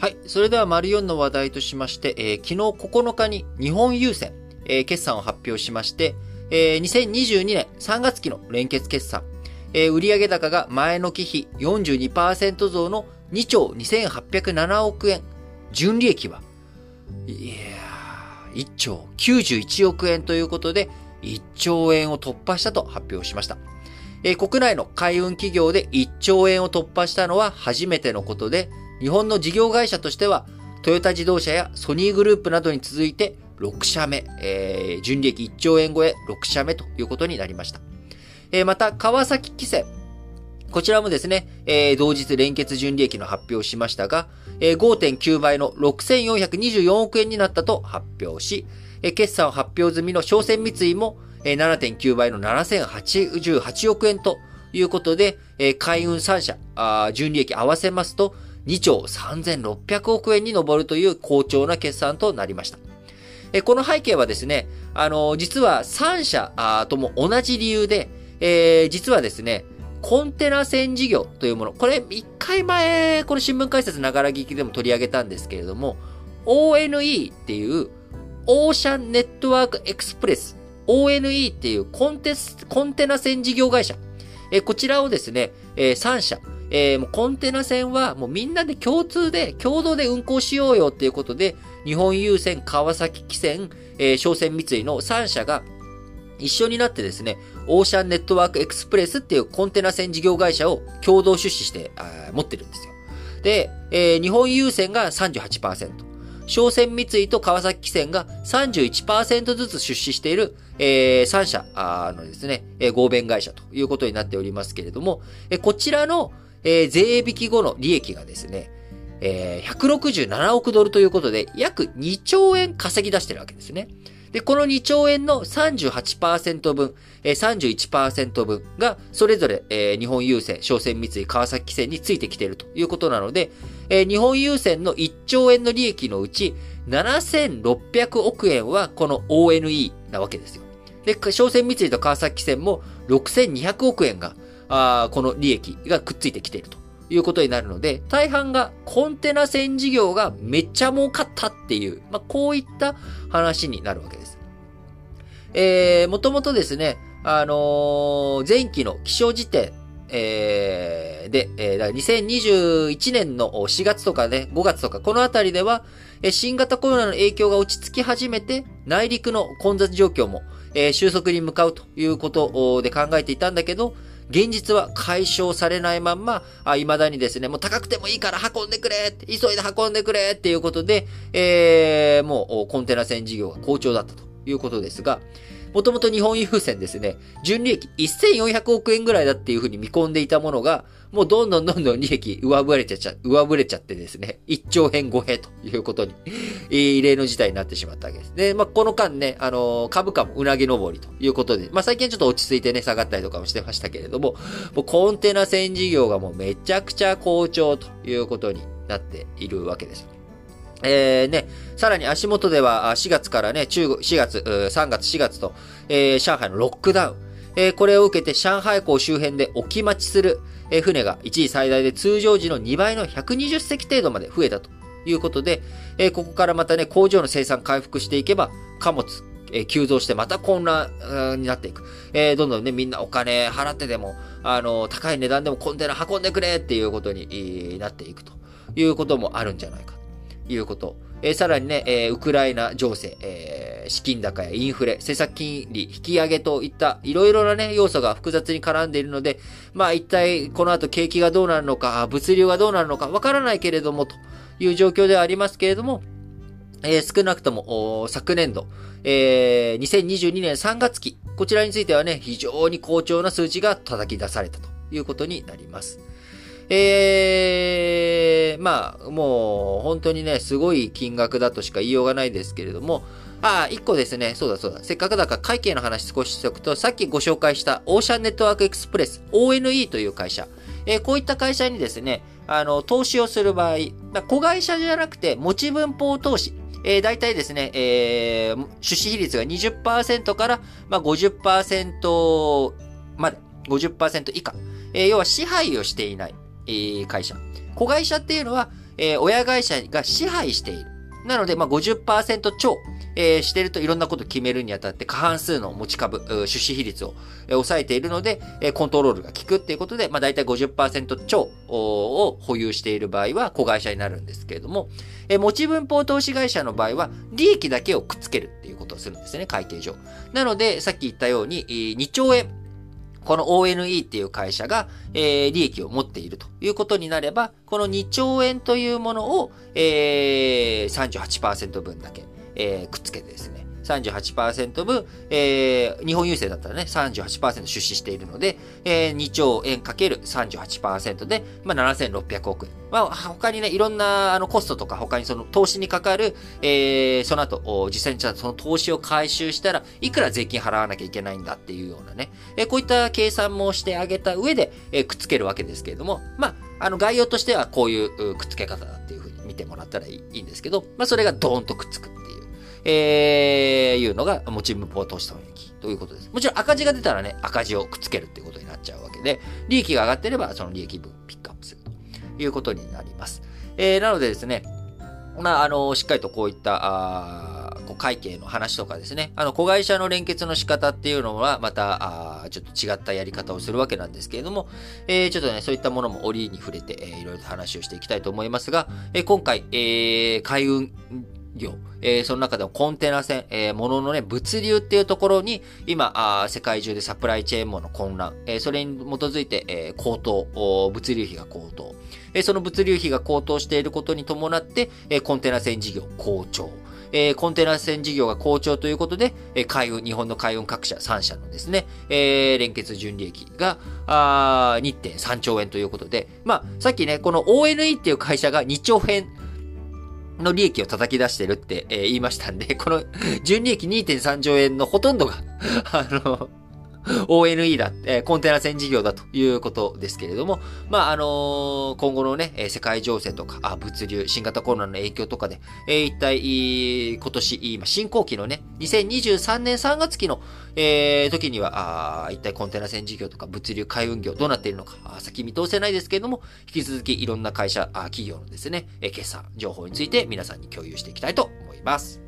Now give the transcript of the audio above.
はい。それでは、丸4の話題としまして、えー昨日9日に日本郵船、えー決算を発表しまして、えー2022年3月期の連結決算、えー売上高が前の期比42%増の2兆2807億円。純利益は、いやー、1兆91億円ということで、1兆円を突破したと発表しました。えー国内の海運企業で1兆円を突破したのは初めてのことで、日本の事業会社としては、トヨタ自動車やソニーグループなどに続いて6社目、えー純利益1兆円超え6社目ということになりました。えーまた、川崎汽船。こちらもですね、えー同日連結純利益の発表をしましたが、えー5.9倍の6424億円になったと発表し、えー決算発表済みの商船三井も、えー7.9倍の7088億円ということで、えー海運3社、あ純利益合わせますと、2兆3600億円に上るという好調な決算となりました。この背景はですね、あの実は3社とも同じ理由で、えー実はですね、コンテナ船事業というもの、これ1回前、この新聞解説ながら聞きでも取り上げたんですけれども、ONE っていう、オーシャンネットワークエクスプレス、ONE っていうコンテナ船事業会社、こちらをですね、え3社、えーもうコンテナ船はもうみんなで共通で、共同で運航しようよっていうことで、日本郵船、川崎汽船、えー商船三井の3社が一緒になってですね、オーシャンネットワークエクスプレスっていうコンテナ船事業会社を共同出資して持ってるんですよ。で、えー日本郵船が38%、商船三井と川崎汽船が31%ずつ出資している、え3社のですね、合弁会社ということになっておりますけれども、えーこちらの、えー税引き後の利益がですね、えー167億ドルということで、約2兆円稼ぎ出してるわけですね。で、この2兆円の38%分、えー、31%分が、それぞれ、えー日本郵船、商船三井、川崎汽船についてきているということなので、えー日本郵船の1兆円の利益のうち、7600億円はこの ONE なわけですよ。で、商船三井と川崎汽船も6200億円が、あこの利益がくっついてきているということになるので、大半がコンテナ船事業がめっちゃ儲かったっていう、まあ、こういった話になるわけです。えー、もともとですね、あのー前期の気象時点、えーで、えーだ2021年の4月とかね、5月とか、このあたりでは、えー新型コロナの影響が落ち着き始めて、内陸の混雑状況も、えー収束に向かうということで考えていたんだけど、現実は解消されないまんま、あ未だにですね、もう高くてもいいから運んでくれ急いで運んでくれっていうことで、えー、もうコンテナ船事業が好調だったということですが、もともと日本郵船ですね、純利益1400億円ぐらいだっていうふうに見込んでいたものが、もうどんどんどんどん利益上振れちゃっちゃ、上振れちゃってですね、1兆円超えということに、異例の事態になってしまったわけです。で、まあ、この間ね、あのー株価もうなぎ登りということで、まあ、最近ちょっと落ち着いてね、下がったりとかもしてましたけれども、もうコンテナ船事業がもうめちゃくちゃ好調ということになっているわけです。えー、ね、さらに足元では4月からね、中国、4月、3月、4月と、えー上海のロックダウン。えーこれを受けて上海港周辺で置き待ちする、え船が一時最大で通常時の2倍の120隻程度まで増えたということで、えーここからまたね、工場の生産回復していけば、貨物、えー急増してまた混乱うんになっていく。えーどんどんね、みんなお金払ってでも、あの高い値段でもコンテナ運んでくれっていうことにえーなっていくということもあるんじゃないかいうこと。えーさらにね、えーウクライナ情勢、えー資金高やインフレ、政策金利引き上げといったいろいろなね、要素が複雑に絡んでいるので、まあ一体この後景気がどうなるのか、物流がどうなるのかわからないけれどもという状況ではありますけれども、えー少なくとも、昨年度、えー2022年3月期、こちらについてはね、非常に好調な数値が叩き出されたということになります。えー、まあ、もう、本当にね、すごい金額だとしか言いようがないですけれども、ああ、一個ですね、そうだそうだ、せっかくだから会計の話少ししておくと、さっきご紹介したオーシャンネットワークエクスプレス、ONE という会社、えーこういった会社にですね、あの、投資をする場合、まあ子会社じゃなくて、持ち分法投資、えー、大体ですね、えー、出資比率が20%から、まあ、50%まで、50%以下。えー要は支配をしていない、えー会社。子会社っていうのは、えー、親会社が支配している。なので、まあ50%超、えー、してるといろんなこと決めるにあたって過半数の持ち株、出資比率を、えー、抑えているので、えー、コントロールが効くっていうことで、まあ大体50%超を保有している場合は子会社になるんですけれども、えー、持ち分法投資会社の場合は利益だけをくっつけるっていうことをするんですね、会計上。なので、さっき言ったように、2兆円この ONE っていう会社が、えー、利益を持っているということになれば、この2兆円というものを、えー、38%分だけ、えー、くっつけてですね、38%分、えー、日本郵政だったらね、38%出資しているので、えー、2兆円かける38%で、まあ、7600億円。まあ、他にね、いろんな、あの、コストとか、他にその、投資にかかる、えー、その後、実際にじゃその投資を回収したらいくら税金払わなきゃいけないんだっていうようなね、えー、こういった計算もしてあげた上で、えー、くっつけるわけですけれども、まあ、あの、概要としてはこういうくっつけ方だっていうふうに見てもらったらいいんですけど、まあ、それがドーンとくっつく。えー、いうのが持ち分法投資損益ということです。もちろん赤字が出たらね、赤字をくっつけるっていうことになっちゃうわけで、利益が上がってればその利益分ピックアップするということになります。えー、なのでですね、まあ、あの、しっかりとこういった、あこう会計の話とかですね、あの、子会社の連結の仕方っていうのは、また、あちょっと違ったやり方をするわけなんですけれども、えー、ちょっとね、そういったものも折に触れて、えー、いろいろと話をしていきたいと思いますが、えー、今回、えー、海運業、えー、その中でもコンテナ船、えー、物のね、物流っていうところに、今、あ世界中でサプライチェーン網の混乱、えー、それに基づいて、えー、高騰、物流費が高騰、えー、その物流費が高騰していることに伴って、えー、コンテナ船事業好調、えー、コンテナ船事業が好調ということで、えー、海運、日本の海運各社3社のですね、えー、連結純利益が、あ2.3兆円ということで、まあ、さっきね、この ONE っていう会社が2兆円の利益を叩き出してるって、えー、言いましたんで、この純利益2.3兆円のほとんどが あの ONE だ、え、コンテナ船事業だということですけれども、まあ、あの、今後のね、世界情勢とか、あ、物流、新型コロナの影響とかで、え、一体、今年、今、進行期のね、2023年3月期の、えー、時には、あ一体コンテナ船事業とか物流海運業どうなっているのか、あ先見通せないですけれども、引き続きいろんな会社、あ企業のですね、え決算情報について皆さんに共有していきたいと思います。